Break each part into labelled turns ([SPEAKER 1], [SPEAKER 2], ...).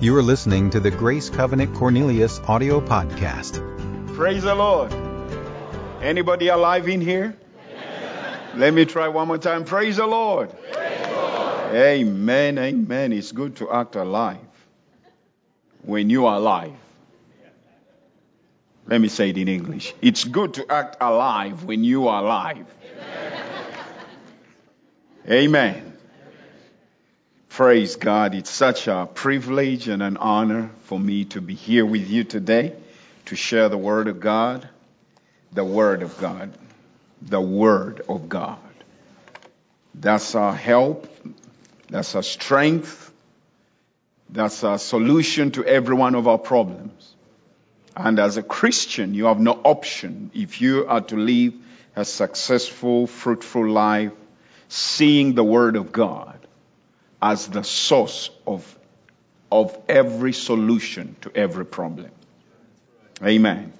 [SPEAKER 1] You are listening to the Grace Covenant Cornelius audio podcast.
[SPEAKER 2] Praise the Lord. Anybody alive in here? Let me try one more time. Praise the Lord. Amen. Amen. It's good to act alive when you are alive. Let me say it in English. It's good to act alive when you are alive. Amen. Praise God. It's such a privilege and an honor for me to be here with you today to share the Word of God. The Word of God. The Word of God. That's our help. That's our strength. That's our solution to every one of our problems. And as a Christian, you have no option if you are to live a successful, fruitful life, seeing the Word of God as the source of, of every solution to every problem. Amen.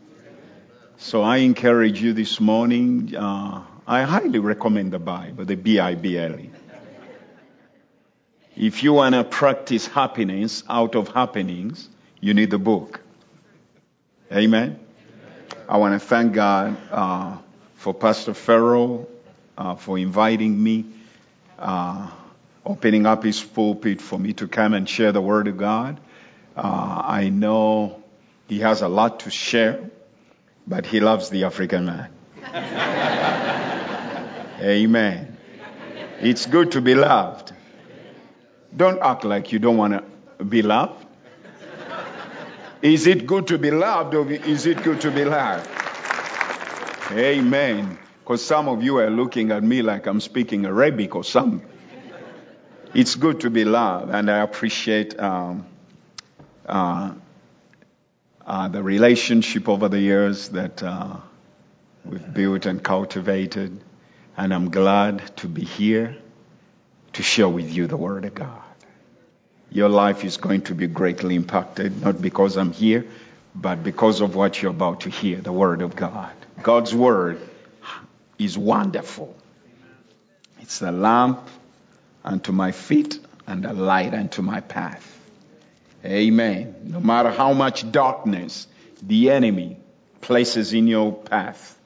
[SPEAKER 2] So I encourage you this morning, uh, I highly recommend the Bible, the B-I-B-L-E. If you want to practice happiness out of happenings, you need the book. Amen. I want to thank God uh, for Pastor Farrell uh, for inviting me, uh, opening up his pulpit for me to come and share the Word of God. Uh, I know he has a lot to share, but he loves the African man. Amen. It's good to be loved. Don't act like you don't want to be loved. Is it good to be loved or is it good to be loved? Amen. Because some of you are looking at me like I'm speaking Arabic or something. It's good to be loved, and I appreciate um, uh, uh, the relationship over the years that uh, we've built and cultivated. And I'm glad to be here to share with you the Word of God. Your life is going to be greatly impacted, not because I'm here, but because of what you're about to hear, the Word of God. God's Word is wonderful. It's a lamp unto my feet and a light unto my path. Amen. No matter how much darkness the enemy places in your path,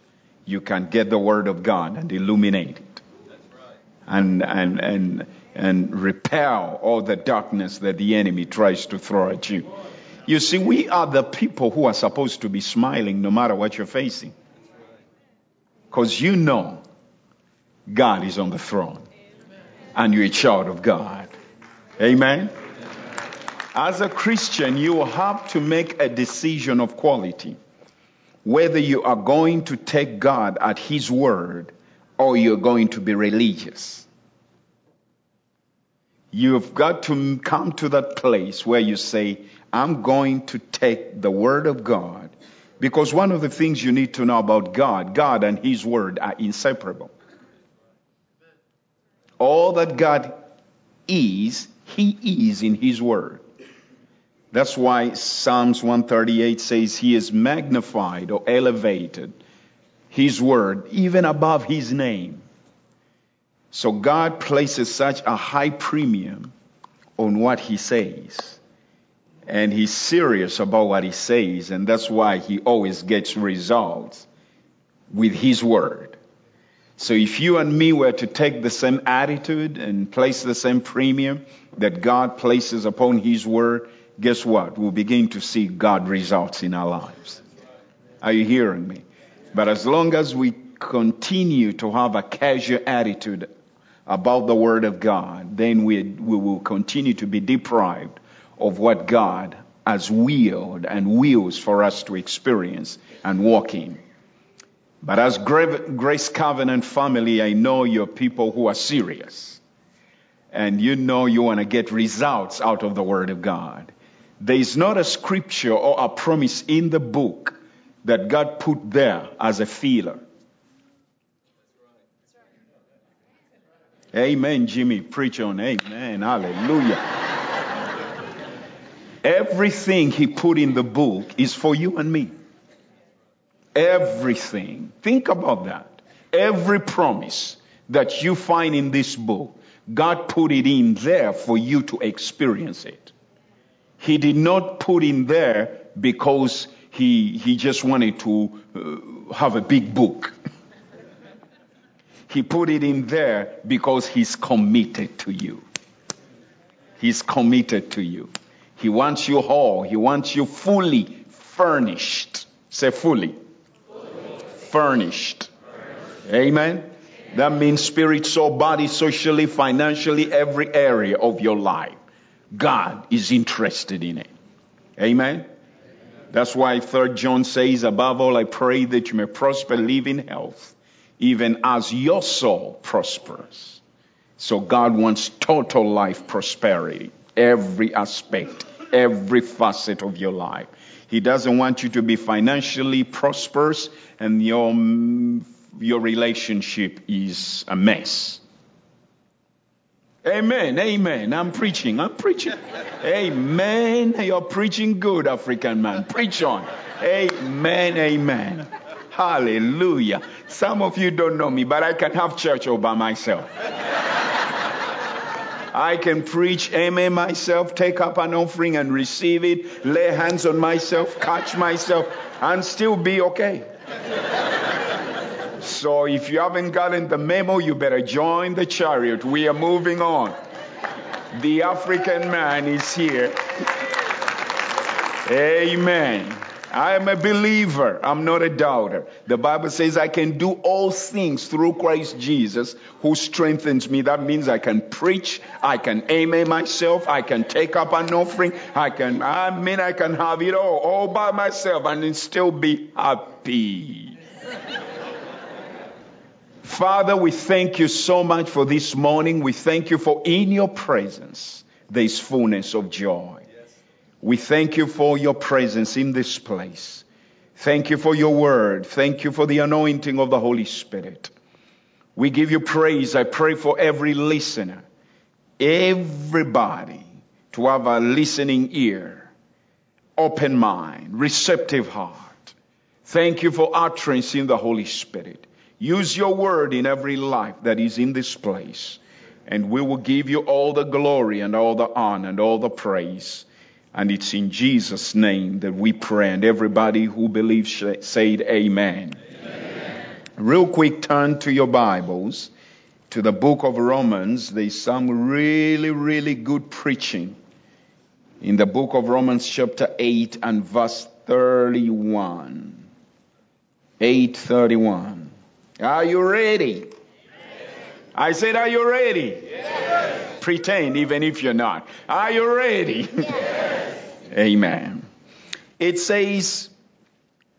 [SPEAKER 2] you can get the Word of God and illuminate it. And, and, and, and repel all the darkness that the enemy tries to throw at you. You see, we are the people who are supposed to be smiling no matter what you're facing. Because you know God is on the throne and you're a child of God. Amen. As a Christian, you have to make a decision of quality. Whether you are going to take God at His word or you're going to be religious. You've got to come to that place where you say, I'm going to take the word of God. Because one of the things you need to know about God, God and His word are inseparable. All that God is, He is in His word. That's why Psalms 138 says He is magnified or elevated, His word, even above His name. So God places such a high premium on what he says. And he's serious about what he says, and that's why he always gets results with his word. So if you and me were to take the same attitude and place the same premium that God places upon his word, guess what? We'll begin to see God results in our lives. Are you hearing me? But as long as we continue to have a casual attitude about the Word of God, then we, we will continue to be deprived of what God has willed and wills for us to experience and walk in. But as Grace Covenant family, I know you're people who are serious. And you know you want to get results out of the Word of God. There is not a scripture or a promise in the book that God put there as a feeler. Amen, Jimmy. Preach on. Amen. Hallelujah. Everything he put in the book is for you and me. Everything. Think about that. Every promise that you find in this book, God put it in there for you to experience it. He did not put him there because he, he just wanted to uh, have a big book. he put it in there because he's committed to you. He's committed to you. He wants you whole. He wants you fully furnished. Say fully. Furnished. Furnished. Amen. That means spirit, soul, body, socially, financially, every area of your life. God is interested in it. Amen. That's why Third John says, above all, I pray that you may prosper, live in health, even as your soul prospers. So God wants total life prosperity, every aspect, every facet of your life. He doesn't want you to be financially prosperous and your, your relationship is a mess. Amen. Amen. I'm preaching. I'm preaching. Amen. You're preaching good, African man. Preach on. Amen. Amen. Hallelujah. Some of you don't know me, but I can have church all by myself. I can preach amen myself, take up an offering and receive it, lay hands on myself, catch myself, and still be okay. So if you haven't gotten the memo, you better join the chariot. We are moving on. The African man is here. Amen. I am a believer. I'm not a doubter. The Bible says I can do all things through Christ Jesus who strengthens me. That means I can preach. I can amen myself. I can take up an offering. I can, I mean, I can have it all, all by myself and still be happy. Father, we thank you so much for this morning. We thank you for in your presence there is fullness of joy. We thank you for your presence in this place. Thank you for your word. Thank you for the anointing of the Holy Spirit. We give you praise. I pray for every listener, everybody to have a listening ear, open mind, receptive heart. Thank you for utterance in the Holy Spirit. Use your word in every life that is in this place. And we will give you all the glory and all the honor and all the praise. And it's in Jesus' name that we pray. And everybody who believes said amen. amen. Real quick, turn to your Bibles to the book of Romans. There's some really, really good preaching in the book of Romans, chapter 8 and verse 31. 831. Are you ready? Yes. I said, Are you ready? Yes. Pretend even if you're not. Are you ready? Yes. Amen. It says,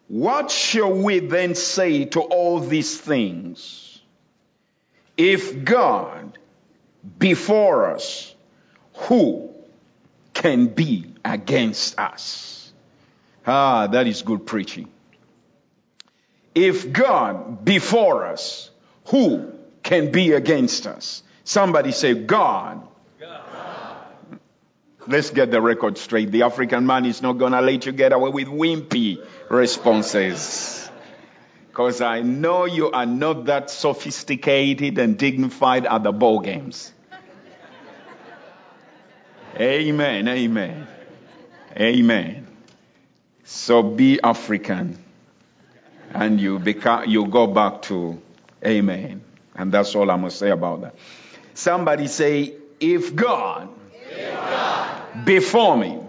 [SPEAKER 2] What shall we then say to all these things? If God before us, who can be against us? Ah, that is good preaching. If God before us, who can be against us? Somebody say, God. Let's get the record straight. The African man is not going to let you get away with wimpy responses. Because I know you are not that sophisticated and dignified at the ball games. Amen, amen, amen. So be African and you become, you go back to amen. And that's all I'm going to say about that. Somebody say, if God, if God before, me,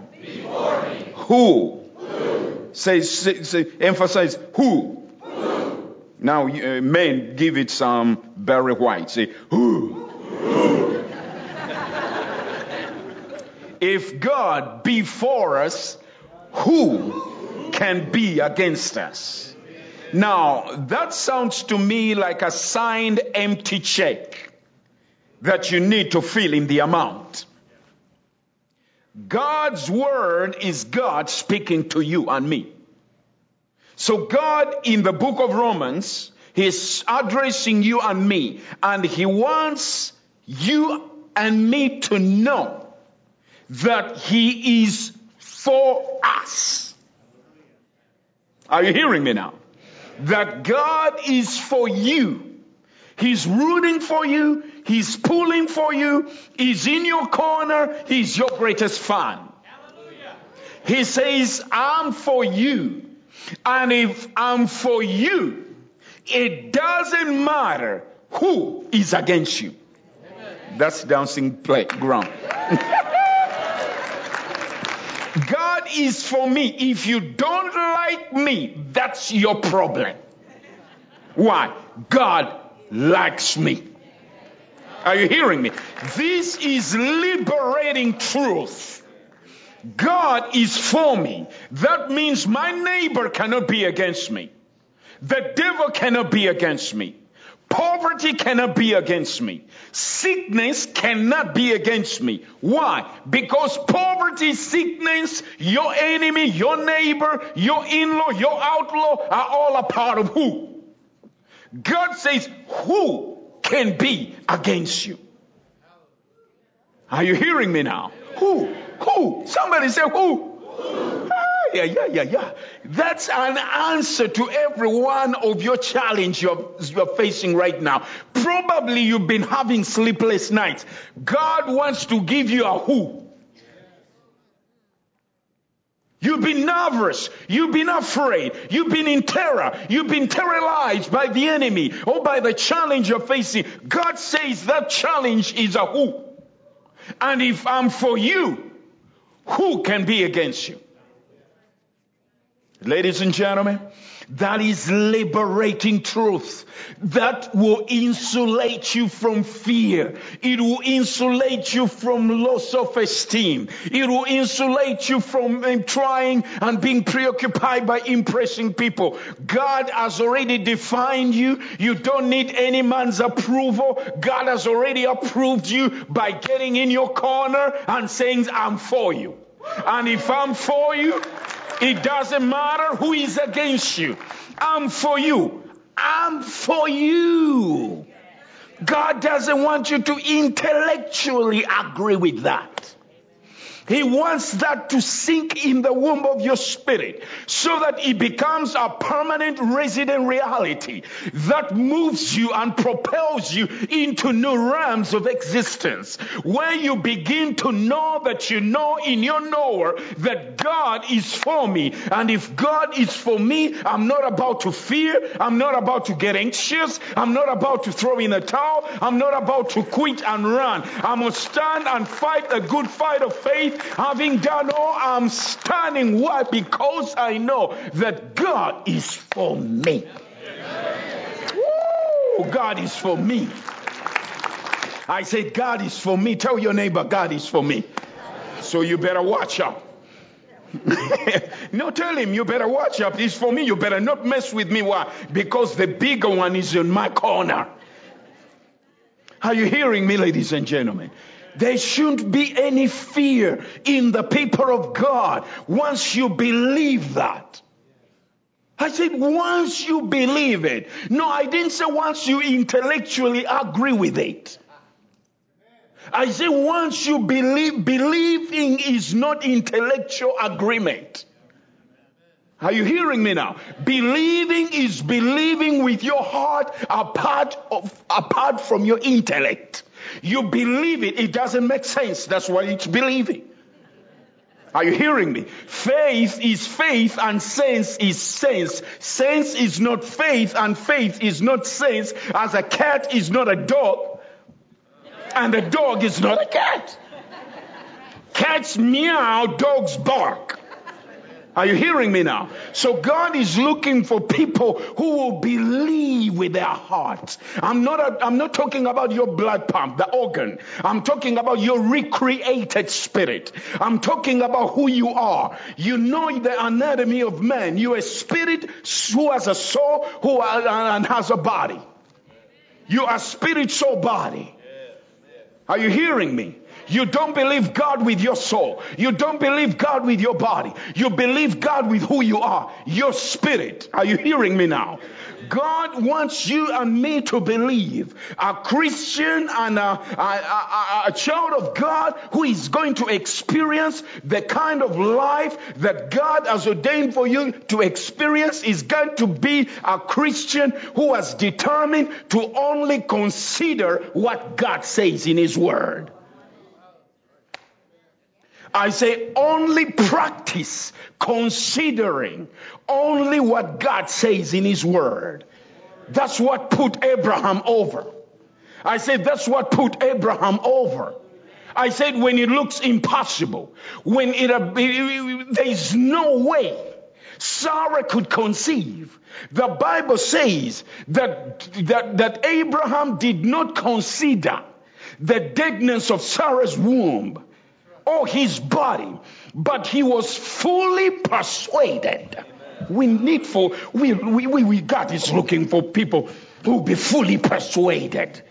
[SPEAKER 2] who? who? Say, say, say, emphasize who? who? Now, uh, men, give it some Barry White. Say, who? who? if God be for us, who can be against us? Now, that sounds to me like a signed empty check that you need to fill in the amount. God's word is God speaking to you and me. So God in the book of Romans, He's addressing you and me, and He wants you and me to know that He is for us. Are you hearing me now? that God is for you. He's rooting for you. He's pulling for you. He's in your corner. He's your greatest fan. Hallelujah. He says, I'm for you. And if I'm for you, it doesn't matter who is against you. That's dancing playground. God is for me. If you don't like me, that's your problem. Why? God likes me. Are you hearing me? This is liberating truth. God is for me. That means my neighbor cannot be against me. The devil cannot be against me. Poverty cannot be against me. Sickness cannot be against me. Why? Because poverty, sickness, your enemy, your neighbor, your in-law, your outlaw are all a part of who? God says, who can be against you? Are you hearing me now? Who? Who? Somebody say who? Ah, yeah, yeah, yeah, yeah. That's an answer to every one of your challenge you're, you're facing right now. Probably you've been having sleepless nights. God wants to give you a who. You've been nervous. You've been afraid. You've been in terror. You've been terrorized by the enemy or by the challenge you're facing. God says that challenge is a who. And if I'm for you, who can be against you? Ladies and gentlemen, that is liberating truth that will insulate you from fear. It will insulate you from loss of esteem. It will insulate you from um, trying and being preoccupied by impressing people. God has already defined you. You don't need any man's approval. God has already approved you by getting in your corner and saying, I'm for you. And if I'm for you, it doesn't matter who is against you. I'm for you. I'm for you. God doesn't want you to intellectually agree with that. He wants that to sink in the womb of your spirit so that it becomes a permanent resident reality that moves you and propels you into new realms of existence where you begin to know that you know in your knower that God is for me. And if God is for me, I'm not about to fear. I'm not about to get anxious. I'm not about to throw in a towel. I'm not about to quit and run. I'm going to stand and fight a good fight of faith Having done all, I'm standing. Why? Because I know that God is for me. Woo, God is for me. I said, God is for me. Tell your neighbor, God is for me. So you better watch out. no, tell him, you better watch out. He's for me. You better not mess with me. Why? Because the bigger one is in my corner. Are you hearing me, ladies and gentlemen? There shouldn't be any fear in the people of God once you believe that. I said, once you believe it. No, I didn't say once you intellectually agree with it. I say once you believe, believing is not intellectual agreement. Are you hearing me now? Believing is believing with your heart apart of, apart from your intellect. You believe it. It doesn't make sense. That's why it's believing. Are you hearing me? Faith is faith and sense is sense. Sense is not faith and faith is not sense as a cat is not a dog and a dog is not a cat. Cats meow, dogs bark. Are you hearing me now? So God is looking for people who will believe with their hearts. I'm not, a, I'm not talking about your blood pump, the organ. I'm talking about your recreated spirit. I'm talking about who you are. You know the anatomy of man. You're a spirit who has a soul who and has a body. You are spirit, soul, body. Are you hearing me? You don't believe God with your soul. You don't believe God with your body. You believe God with who you are, your spirit. Are you hearing me now? God wants you and me to believe a Christian and a, a, a, a, child of God who is going to experience the kind of life that God has ordained for you to experience is going to be a Christian who has determined to only consider what God says in His Word. I say only practice considering only what God says in His Word. That's what put Abraham over. I said that's what put Abraham over. I said when it looks impossible, when it, uh, there's no way Sarah could conceive. The Bible says that, that, that Abraham did not consider the deadness of Sarah's womb or his body, but he was fully persuaded. We need for, we, we, we, God is looking for people who be fully persuaded.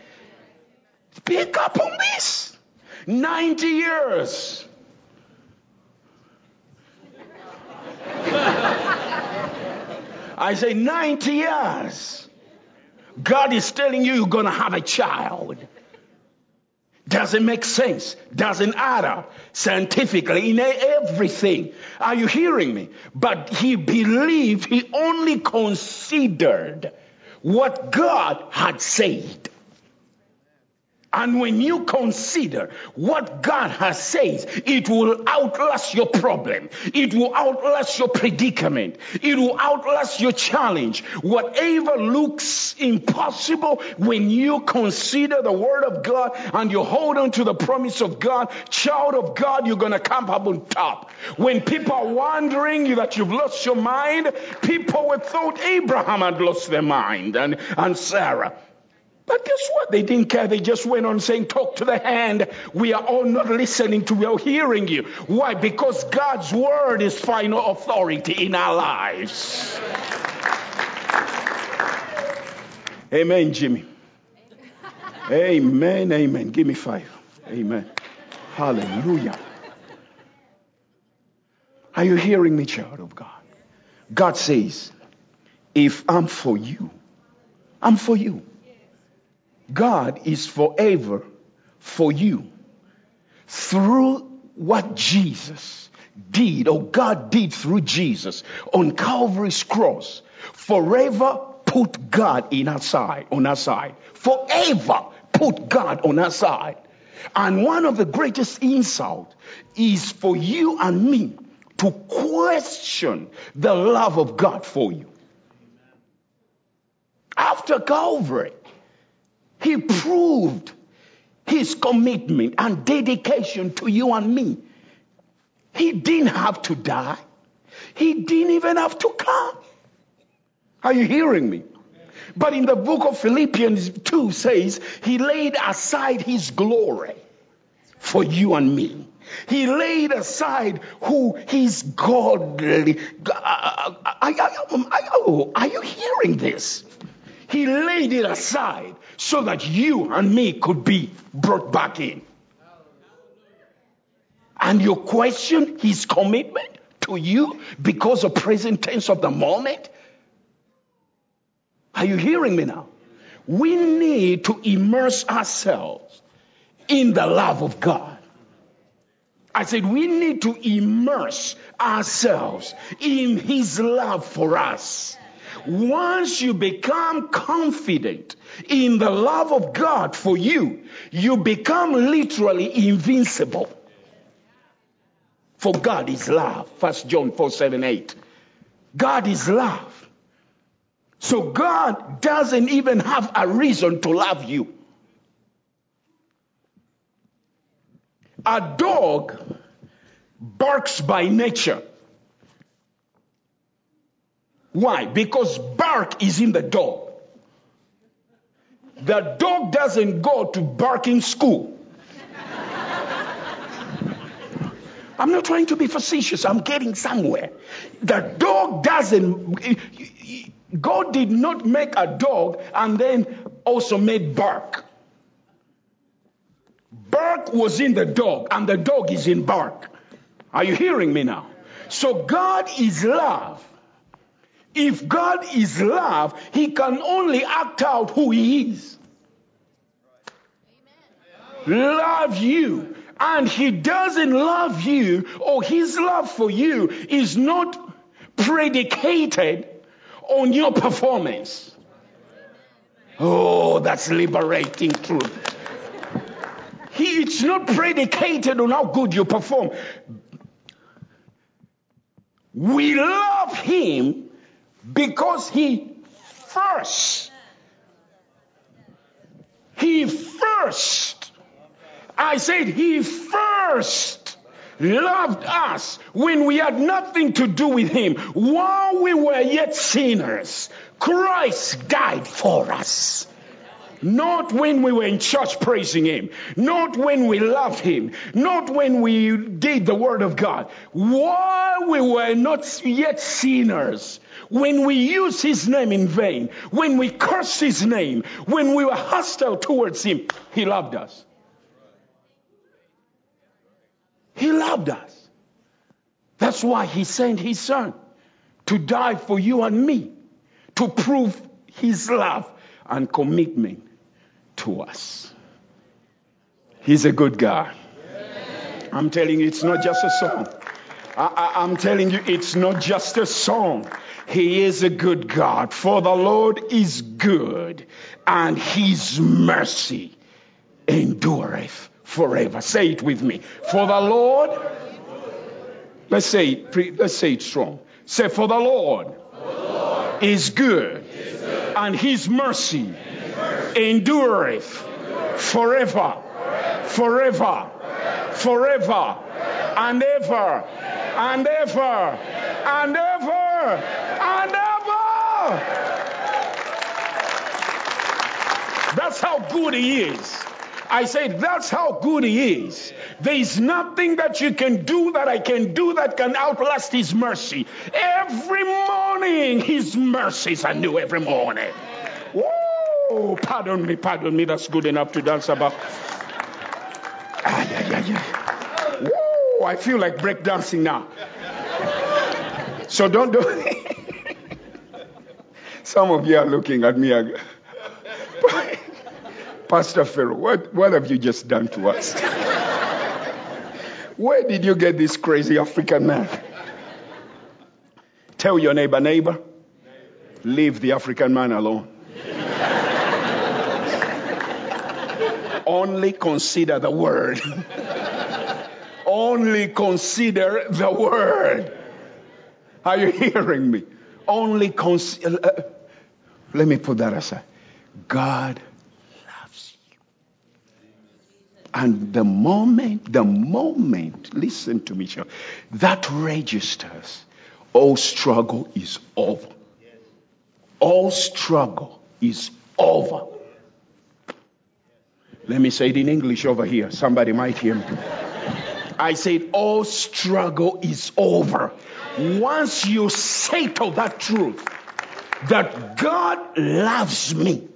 [SPEAKER 2] Pick up on this. 90 years. I say 90 years. God is telling you you're going to have a child. Doesn't make sense. Doesn't add up scientifically in everything. Are you hearing me? But he believed, he only considered what God had said. And when you consider what God has said, it will outlast your problem. It will outlast your predicament. It will outlast your challenge. Whatever looks impossible, when you consider the word of God and you hold on to the promise of God, child of God, you're going to come up on top. When people are wondering that you've lost your mind, people would thought Abraham had lost their mind and, and Sarah. But guess what? They didn't care. They just went on saying, Talk to the hand. We are all not listening to you, hearing you. Why? Because God's word is final authority in our lives. Amen, Jimmy. Amen, amen. Give me five. Amen. Hallelujah. Are you hearing me, child of God? God says, If I'm for you, I'm for you. God is forever for you through what Jesus did, or God did through Jesus on Calvary's cross. Forever put God in our side, on our side. Forever put God on our side. And one of the greatest insults is for you and me to question the love of God for you. After Calvary, he proved his commitment and dedication to you and me. He didn't have to die. He didn't even have to come. Are you hearing me? But in the book of Philippians 2 says, He laid aside His glory for you and me. He laid aside who His godly. Uh, uh, uh, um, oh, are you hearing this? He laid it aside so that you and me could be brought back in. And you question his commitment to you because of present tense of the moment? Are you hearing me now? We need to immerse ourselves in the love of God. I said we need to immerse ourselves in his love for us. Once you become confident in the love of God for you, you become literally invincible. For God is love. First John 4 7 8. God is love. So God doesn't even have a reason to love you. A dog barks by nature. Why? Because bark is in the dog. The dog doesn't go to barking school. I'm not trying to be facetious. I'm getting somewhere. The dog doesn't. God did not make a dog and then also made bark. Bark was in the dog, and the dog is in bark. Are you hearing me now? So God is love. If God is love, he can only act out who he is. Love you. And he doesn't love you, or his love for you is not predicated on your performance. Oh, that's liberating truth. He, it's not predicated on how good you perform. We love him because he first, he first, I said he first loved us when we had nothing to do with him. While we were yet sinners, Christ died for us. Not when we were in church praising Him. Not when we loved Him. Not when we did the Word of God. While we were not yet sinners. When we used His name in vain. When we cursed His name. When we were hostile towards Him. He loved us. He loved us. That's why He sent His Son to die for you and me. To prove His love and commitment to us. He's a good God. I'm telling you, it's not just a song. I, am telling you, it's not just a song. He is a good God. For the Lord is good, and his mercy endureth forever. Say it with me. For the Lord, let's say it, let's say it strong. Say, for the Lord, for the Lord is, good, is good, and his mercy endureth forever, forever, forever, and ever, and ever, and ever, and ever. That's how good He is. I said, that's how good He is. There is nothing that you can do that I can do that can outlast His mercy. Every morning, His mercies are new every morning. Woo! Oh, pardon me, pardon me. That's good enough to dance about. Ah, yeah, yeah, yeah. Whoa, I feel like break dancing now. So don't do it. Some of you are looking at me. Pastor Farrell, what, what have you just done to us? Where did you get this crazy African man? Tell your neighbor, neighbor, leave the African man alone. Only consider the word. Only consider the word. Are you hearing me? Only consider. Uh, let me put that aside. God loves you. And the moment, the moment, listen to me, child, that registers, all struggle is over. All struggle is over. Let me say it in English over here. Somebody might hear me. I said, all struggle is over. Once you settle that truth, that God loves me,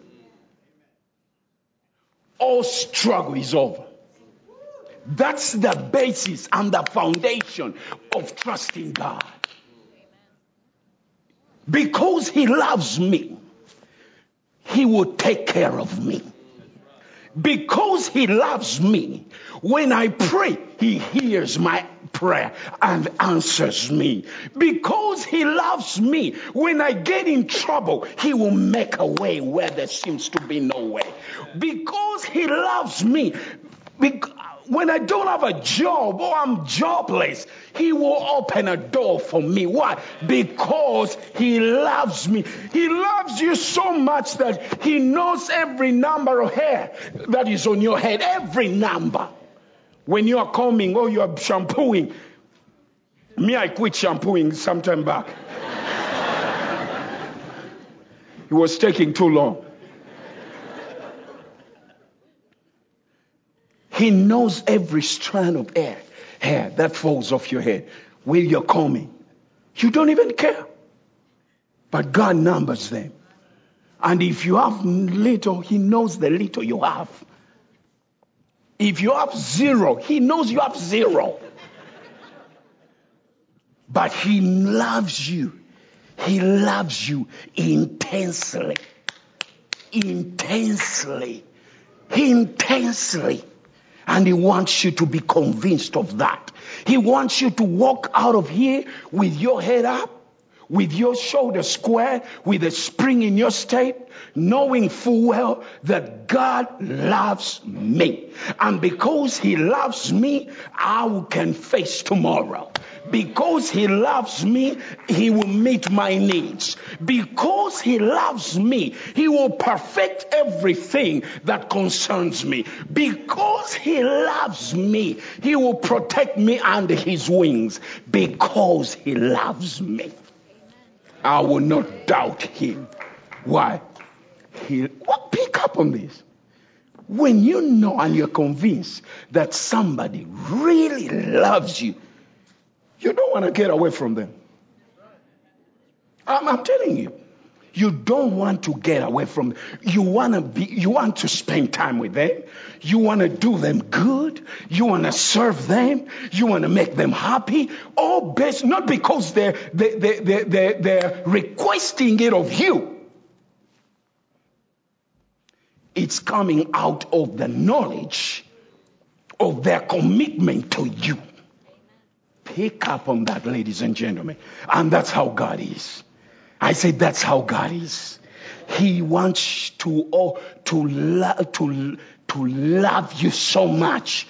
[SPEAKER 2] all struggle is over. That's the basis and the foundation of trusting God. Because He loves me, He will take care of me. Because he loves me, when I pray, he hears my prayer and answers me. Because he loves me, when I get in trouble, he will make a way where there seems to be no way. Because he loves me, when I don't have a job or I'm jobless, He will open a door for me. Why? Because He loves me. He loves you so much that He knows every number of hair that is on your head, every number. When you are combing or you are shampooing, me, I quit shampooing sometime back. it was taking too long. He knows every strand of hair, hair that falls off your head while you're combing. You don't even care. But God numbers them. And if you have little, He knows the little you have. If you have zero, He knows you have zero. But He loves you. He loves you intensely. Intensely. Intensely. And he wants you to be convinced of that. He wants you to walk out of here with your head up, with your shoulder square, with a spring in your step, knowing full well that God loves me. And because he loves me, I can face tomorrow. Because he loves me, he will meet my needs. Because he loves me, he will perfect everything that concerns me. Because he loves me, he will protect me under his wings. Because he loves me, I will not doubt him. Why? He, what, pick up on this. When you know and you're convinced that somebody really loves you, you don't want to get away from them. I'm, I'm telling you. You don't want to get away from them. You want to be you want to spend time with them. You want to do them good. You want to serve them. You want to make them happy. All based not because they're, they, they, they, they, they're requesting it of you. It's coming out of the knowledge of their commitment to you. Pick up on that, ladies and gentlemen. And that's how God is. I say that's how God is. He wants to, oh, to, lo- to, to love you so much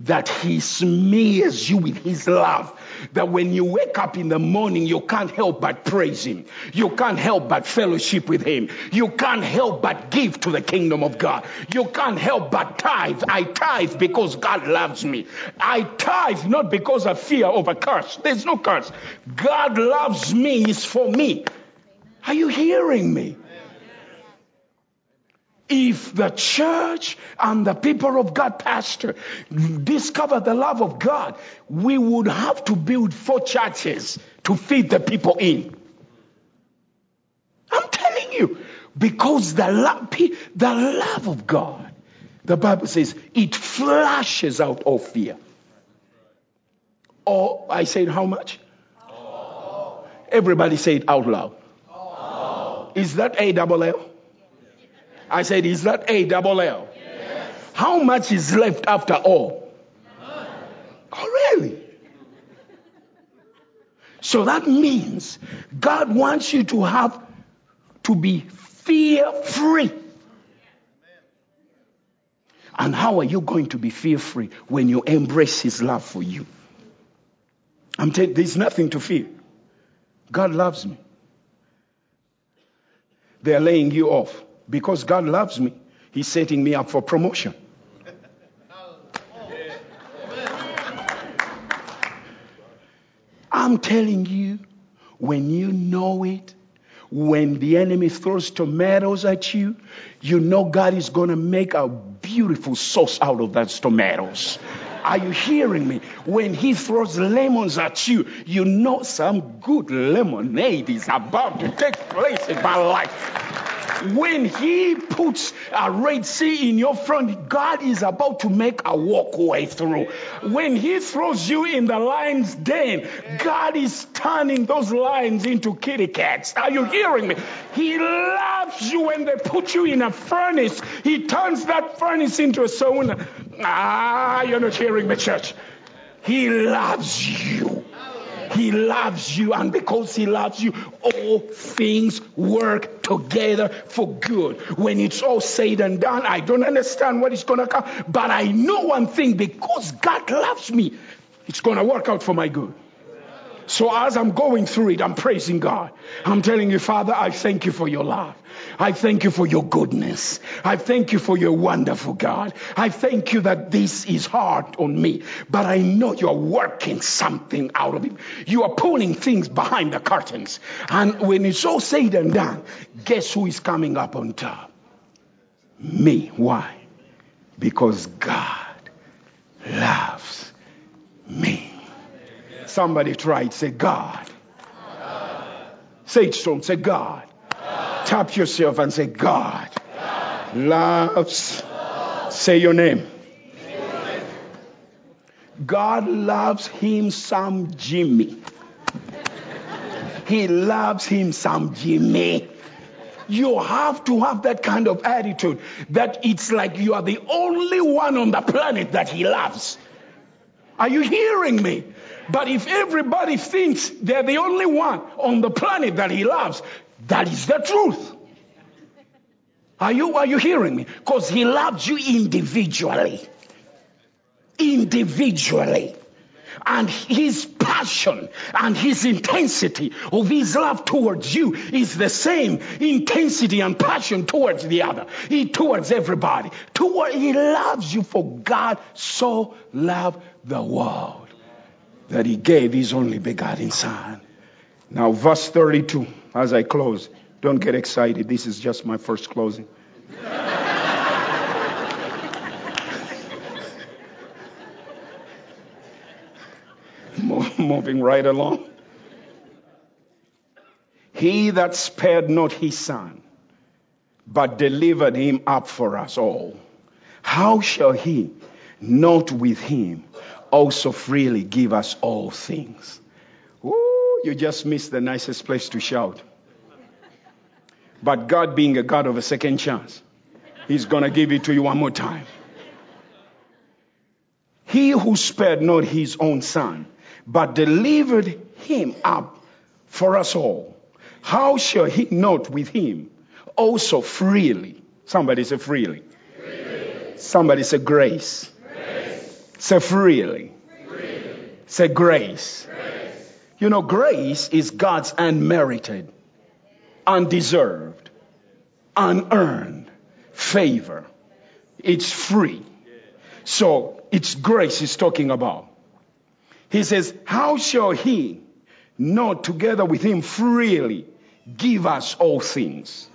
[SPEAKER 2] that he smears you with his love. That when you wake up in the morning, you can't help but praise him. You can't help but fellowship with him. You can't help but give to the kingdom of God. You can't help but tithe. I tithe because God loves me. I tithe not because of fear of a curse. There's no curse. God loves me, is for me. Are you hearing me? If the church and the people of God, pastor, discover the love of God, we would have to build four churches to feed the people in. I'm telling you, because the love, the love of God, the Bible says, it flashes out all fear. Or I said, how much? Everybody say it out loud. Is that A double L? I said, is that A double L? Yes. How much is left after all? Oh, really? So that means God wants you to have to be fear free. And how are you going to be fear free when you embrace His love for you? I'm telling there's nothing to fear. God loves me. They're laying you off because God loves me. He's setting me up for promotion. I'm telling you, when you know it, when the enemy throws tomatoes at you, you know God is going to make a beautiful sauce out of those tomatoes. Are you hearing me? When he throws lemons at you, you know some good lemonade is about to take place in my life. When he puts a Red Sea in your front, God is about to make a walkway through. When he throws you in the lion's den, God is turning those lions into kitty cats. Are you hearing me? He loves you when they put you in a furnace. He turns that furnace into a sauna. Ah, you're not hearing me, church. He loves you. He loves you, and because He loves you, all things work together for good. When it's all said and done, I don't understand what is going to come, but I know one thing because God loves me, it's going to work out for my good. So as I'm going through it, I'm praising God. I'm telling you, Father, I thank you for your love. I thank you for your goodness. I thank you for your wonderful God. I thank you that this is hard on me, but I know you're working something out of it. You are pulling things behind the curtains. And when it's all said and done, guess who is coming up on top? Me. Why? Because God loves me. Somebody try it. Say, God. God. Say it strong. Say, God. Tap yourself and say, God, God. loves. Say your name. God loves him some Jimmy. He loves him some Jimmy. You have to have that kind of attitude that it's like you are the only one on the planet that he loves. Are you hearing me? But if everybody thinks they're the only one on the planet that he loves, that is the truth. Are you, are you hearing me? Because he loves you individually. Individually. and his passion and his intensity of his love towards you is the same intensity and passion towards the other, he, towards everybody. Toward, he loves you for God so loved the world that he gave his only begotten son. Now, verse 32, as I close, don't get excited. This is just my first closing. Moving right along. He that spared not his son, but delivered him up for us all, how shall he not with him also freely give us all things? Ooh, you just missed the nicest place to shout. But God being a God of a second chance, He's going to give it to you one more time. He who spared not his own son, but delivered him up for us all, how shall he not with him also freely? Somebody say freely. freely. Somebody say grace. grace. Say freely. freely. Say grace. grace. You know, grace is God's unmerited, undeserved, unearned favor. It's free. So it's grace he's talking about. He says, How shall he not together with him freely give us all things?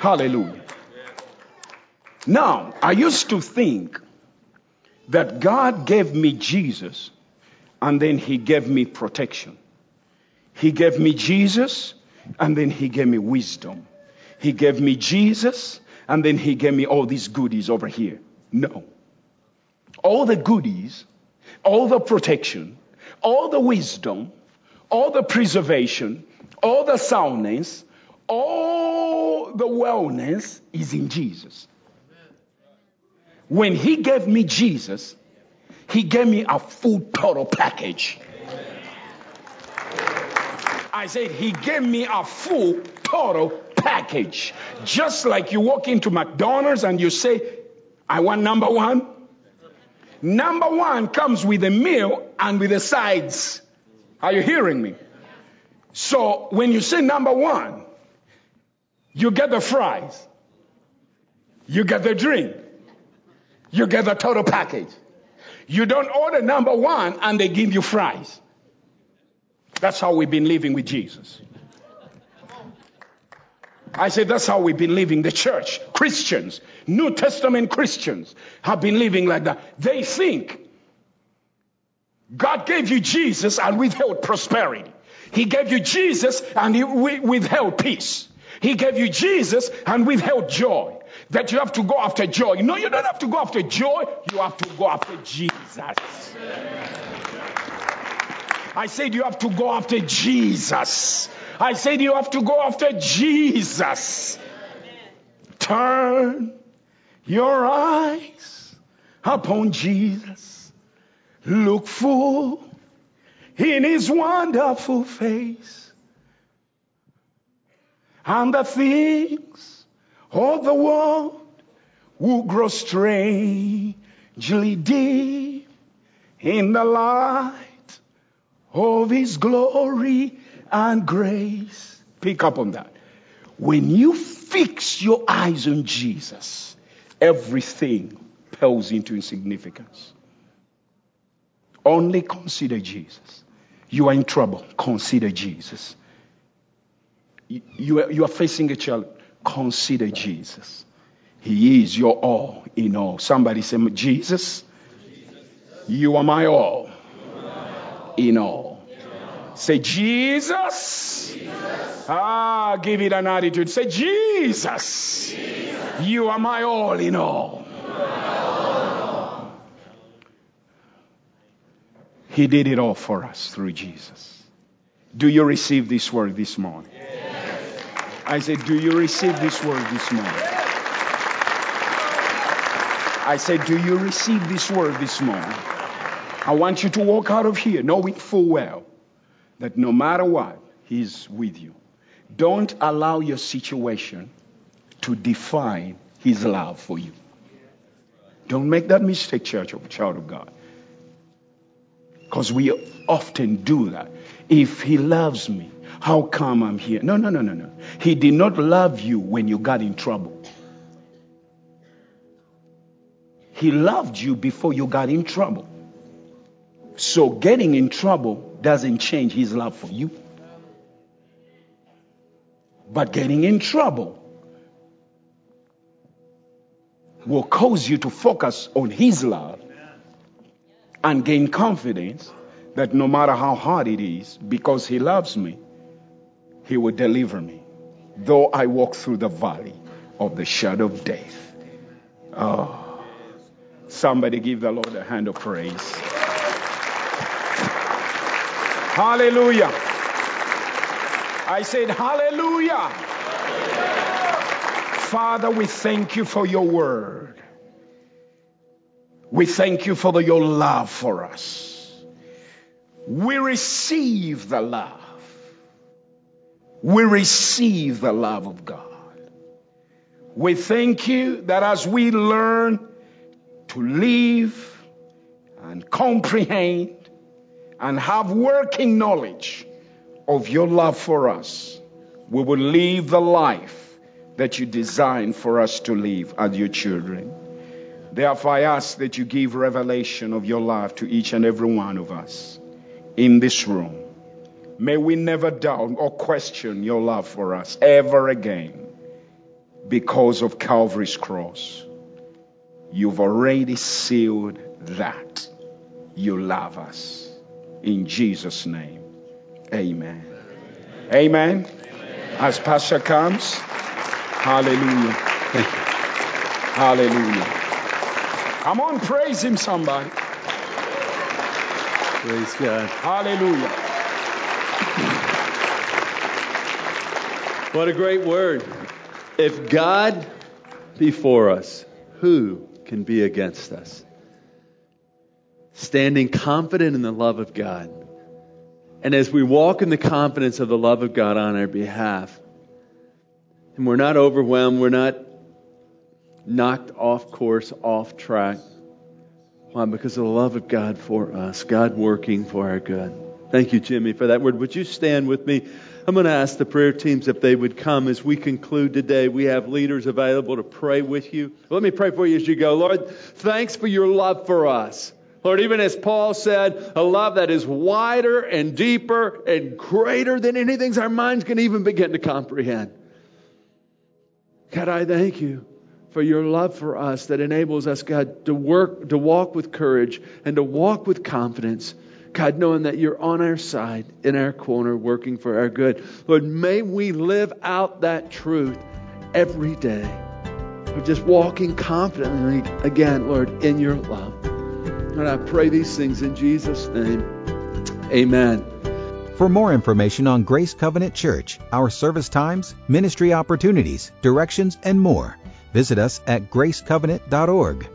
[SPEAKER 2] Hallelujah. Now, I used to think that God gave me Jesus and then he gave me protection. He gave me Jesus and then he gave me wisdom. He gave me Jesus and then he gave me all these goodies over here. No. All the goodies, all the protection, all the wisdom, all the preservation, all the soundness, all the wellness is in Jesus. When he gave me Jesus, he gave me a full total package. I said, He gave me a full total package. Just like you walk into McDonald's and you say, I want number one. Number one comes with a meal and with the sides. Are you hearing me? So when you say number one, you get the fries, you get the drink, you get the total package. You don't order number one and they give you fries. That's how we've been living with Jesus. I said that's how we've been living. The church, Christians, New Testament Christians have been living like that. They think God gave you Jesus and withheld prosperity. He gave you Jesus and he withheld peace. He gave you Jesus and withheld joy. That you have to go after joy. No, you don't have to go after joy. You have to go after Jesus. I said you have to go after Jesus. I said you have to go after Jesus. Turn your eyes upon Jesus. Look full in his wonderful face. And the things of the world will grow strangely deep in the light of his glory and grace. Pick up on that. When you fix your eyes on Jesus, everything pales into insignificance. Only consider Jesus. You are in trouble, consider Jesus. You you are facing a challenge, consider Jesus. He is your all in all. Somebody say, Jesus, you are my all in all. Say, Jesus. Ah, give it an attitude. Say, Jesus. You are my all in all. He did it all for us through Jesus. Do you receive this word this morning? Yes. I said, Do you receive this word this morning? I said, Do you receive this word this morning? I want you to walk out of here knowing full well that no matter what, He's with you. Don't allow your situation to define His love for you. Don't make that mistake, church of child of God. Because we often do that. If he loves me, how come I'm here? No, no, no, no, no. He did not love you when you got in trouble. He loved you before you got in trouble. So getting in trouble doesn't change his love for you. But getting in trouble will cause you to focus on his love and gain confidence that no matter how hard it is, because he loves me, he will deliver me. Though I walk through the valley of the shadow of death. Oh, somebody give the Lord a hand of praise. Hallelujah. I said, Hallelujah. Father, we thank you for your word. We thank you for the, your love for us. We receive the love. We receive the love of God. We thank you that as we learn to live and comprehend and have working knowledge of your love for us, we will live the life that you designed for us to live as your children. Therefore, I ask that you give revelation of your love to each and every one of us in this room. May we never doubt or question your love for us ever again because of Calvary's cross. You've already sealed that. You love us. In Jesus' name, amen. Amen. amen. As Pastor comes, hallelujah. Hallelujah. Come on, praise him, somebody.
[SPEAKER 3] Praise God.
[SPEAKER 2] Hallelujah.
[SPEAKER 3] What a great word. If God be for us, who can be against us? Standing confident in the love of God. And as we walk in the confidence of the love of God on our behalf, and we're not overwhelmed, we're not knocked off course, off track, why? Because of the love of God for us, God working for our good. Thank you, Jimmy, for that word. Would you stand with me? I'm going to ask the prayer teams if they would come as we conclude today. We have leaders available to pray with you. Let me pray for you as you go. Lord, thanks for your love for us. Lord, even as Paul said, a love that is wider and deeper and greater than anything our minds can even begin to comprehend. God, I thank you for your love for us that enables us, God, to work, to walk with courage and to walk with confidence. God, knowing that you're on our side, in our corner, working for our good. Lord, may we live out that truth every day of just walking confidently again, Lord, in your love. And I pray these things in Jesus' name. Amen.
[SPEAKER 1] For more information on Grace Covenant Church, our service times, ministry opportunities, directions, and more, visit us at gracecovenant.org.